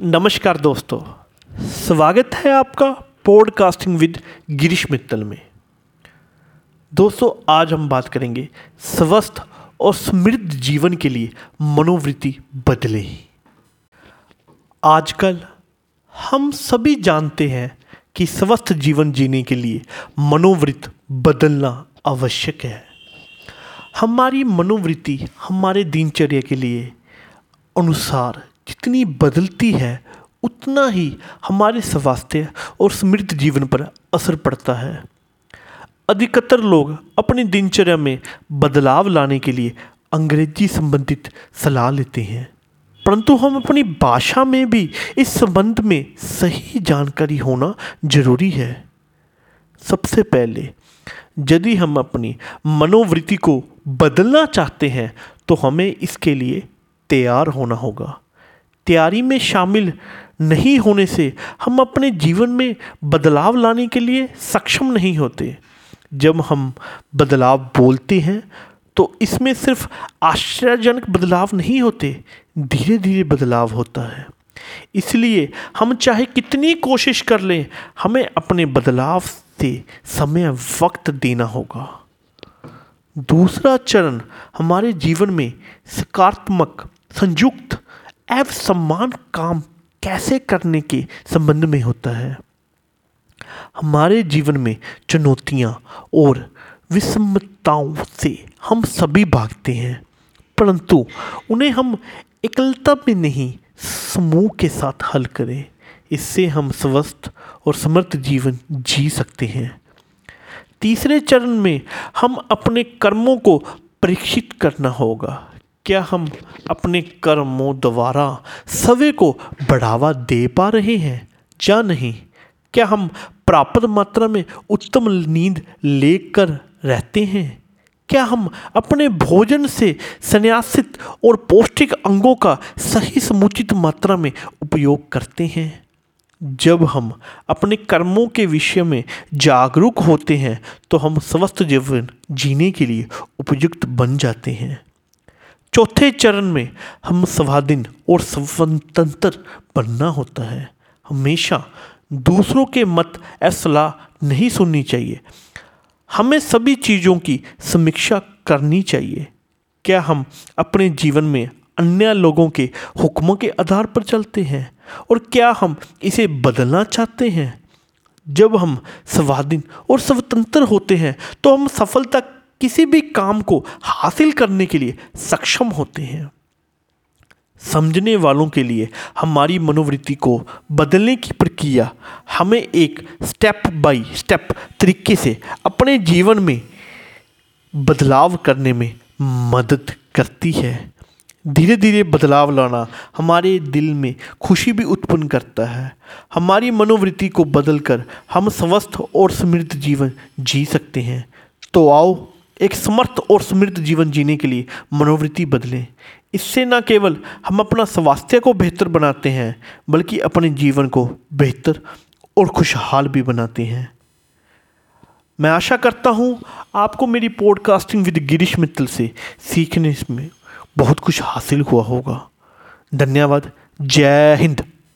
नमस्कार दोस्तों, स्वागत है आपका पॉडकास्टिंग विद गिरीश मित्तल में। दोस्तों, आज हम बात करेंगे स्वस्थ और समृद्ध जीवन के लिए मनोवृत्ति बदले। आजकल हम सभी जानते हैं कि स्वस्थ जीवन जीने के लिए मनोवृत्त बदलना आवश्यक है। हमारी मनोवृत्ति हमारे दिनचर्या के लिए अनुसार जितनी बदलती है, उतना ही हमारे स्वास्थ्य और समृद्ध जीवन पर असर पड़ता है। अधिकतर लोग अपनी दिनचर्या में बदलाव लाने के लिए अंग्रेज़ी संबंधित सलाह लेते हैं, परंतु हम अपनी भाषा में भी इस संबंध में सही जानकारी होना ज़रूरी है। सबसे पहले, यदि हम अपनी मनोवृत्ति को बदलना चाहते हैं तो हमें इसके लिए तैयार होना होगा। तैयारी में शामिल नहीं होने से हम अपने जीवन में बदलाव लाने के लिए सक्षम नहीं होते। जब हम बदलाव बोलते हैं तो इसमें सिर्फ़ आश्चर्यजनक बदलाव नहीं होते धीरे धीरे बदलाव होता है। इसलिए हम चाहे कितनी कोशिश कर लें, हमें अपने बदलाव से समय, वक्त देना होगा। दूसरा चरण हमारे जीवन में सकारात्मक, संयुक्त एवं सम्मान काम कैसे करने के संबंध में होता है? हमारे जीवन में चुनौतियाँ और विषमताओं से हम सभी भागते हैं, परंतु उन्हें हम एकलता में नहीं, समूह के साथ हल करें। इससे हम स्वस्थ और समर्थ जीवन जी सकते हैं। तीसरे चरण में हम अपने कर्मों को परीक्षित करना होगा। क्या हम अपने कर्मों द्वारा सवे को बढ़ावा दे पा रहे हैं या नहीं? क्या हम प्राप्त मात्रा में उत्तम नींद लेकर रहते हैं? क्या हम अपने भोजन से संन्यासित और पौष्टिक अंगों का सही समुचित मात्रा में उपयोग करते हैं? जब हम अपने कर्मों के विषय में जागरूक होते हैं तो हम स्वस्थ जीवन जीने के लिए उपयुक्त बन जाते हैं। चौथे चरण में हम स्वाधीन और स्वतंत्र बनना होता है। हमेशा दूसरों के मत या सलाह नहीं सुननी चाहिए। हमें सभी चीज़ों की समीक्षा करनी चाहिए। क्या हम अपने जीवन में अन्य लोगों के हुक्मों के आधार पर चलते हैं और क्या हम इसे बदलना चाहते हैं? जब हम स्वाधीन और स्वतंत्र होते हैं तो हम सफलता किसी भी काम को हासिल करने के लिए सक्षम होते हैं। समझने वालों के लिए हमारी मनोवृत्ति को बदलने की प्रक्रिया हमें एक स्टेप बाय स्टेप तरीके से अपने जीवन में बदलाव करने में मदद करती है। धीरे धीरे बदलाव लाना हमारे दिल में खुशी भी उत्पन्न करता है। हमारी मनोवृत्ति को बदलकर हम स्वस्थ और समृद्ध जीवन जी सकते हैं। तो आओ एक समर्थ और समृद्ध जीवन जीने के लिए मनोवृत्ति बदलें। इससे न केवल हम अपना स्वास्थ्य को बेहतर बनाते हैं, बल्कि अपने जीवन को बेहतर और खुशहाल भी बनाते हैं। मैं आशा करता हूँ आपको मेरी पॉडकास्टिंग विद गिरीश मित्तल से सीखने में बहुत कुछ हासिल हुआ होगा। धन्यवाद। जय हिंद।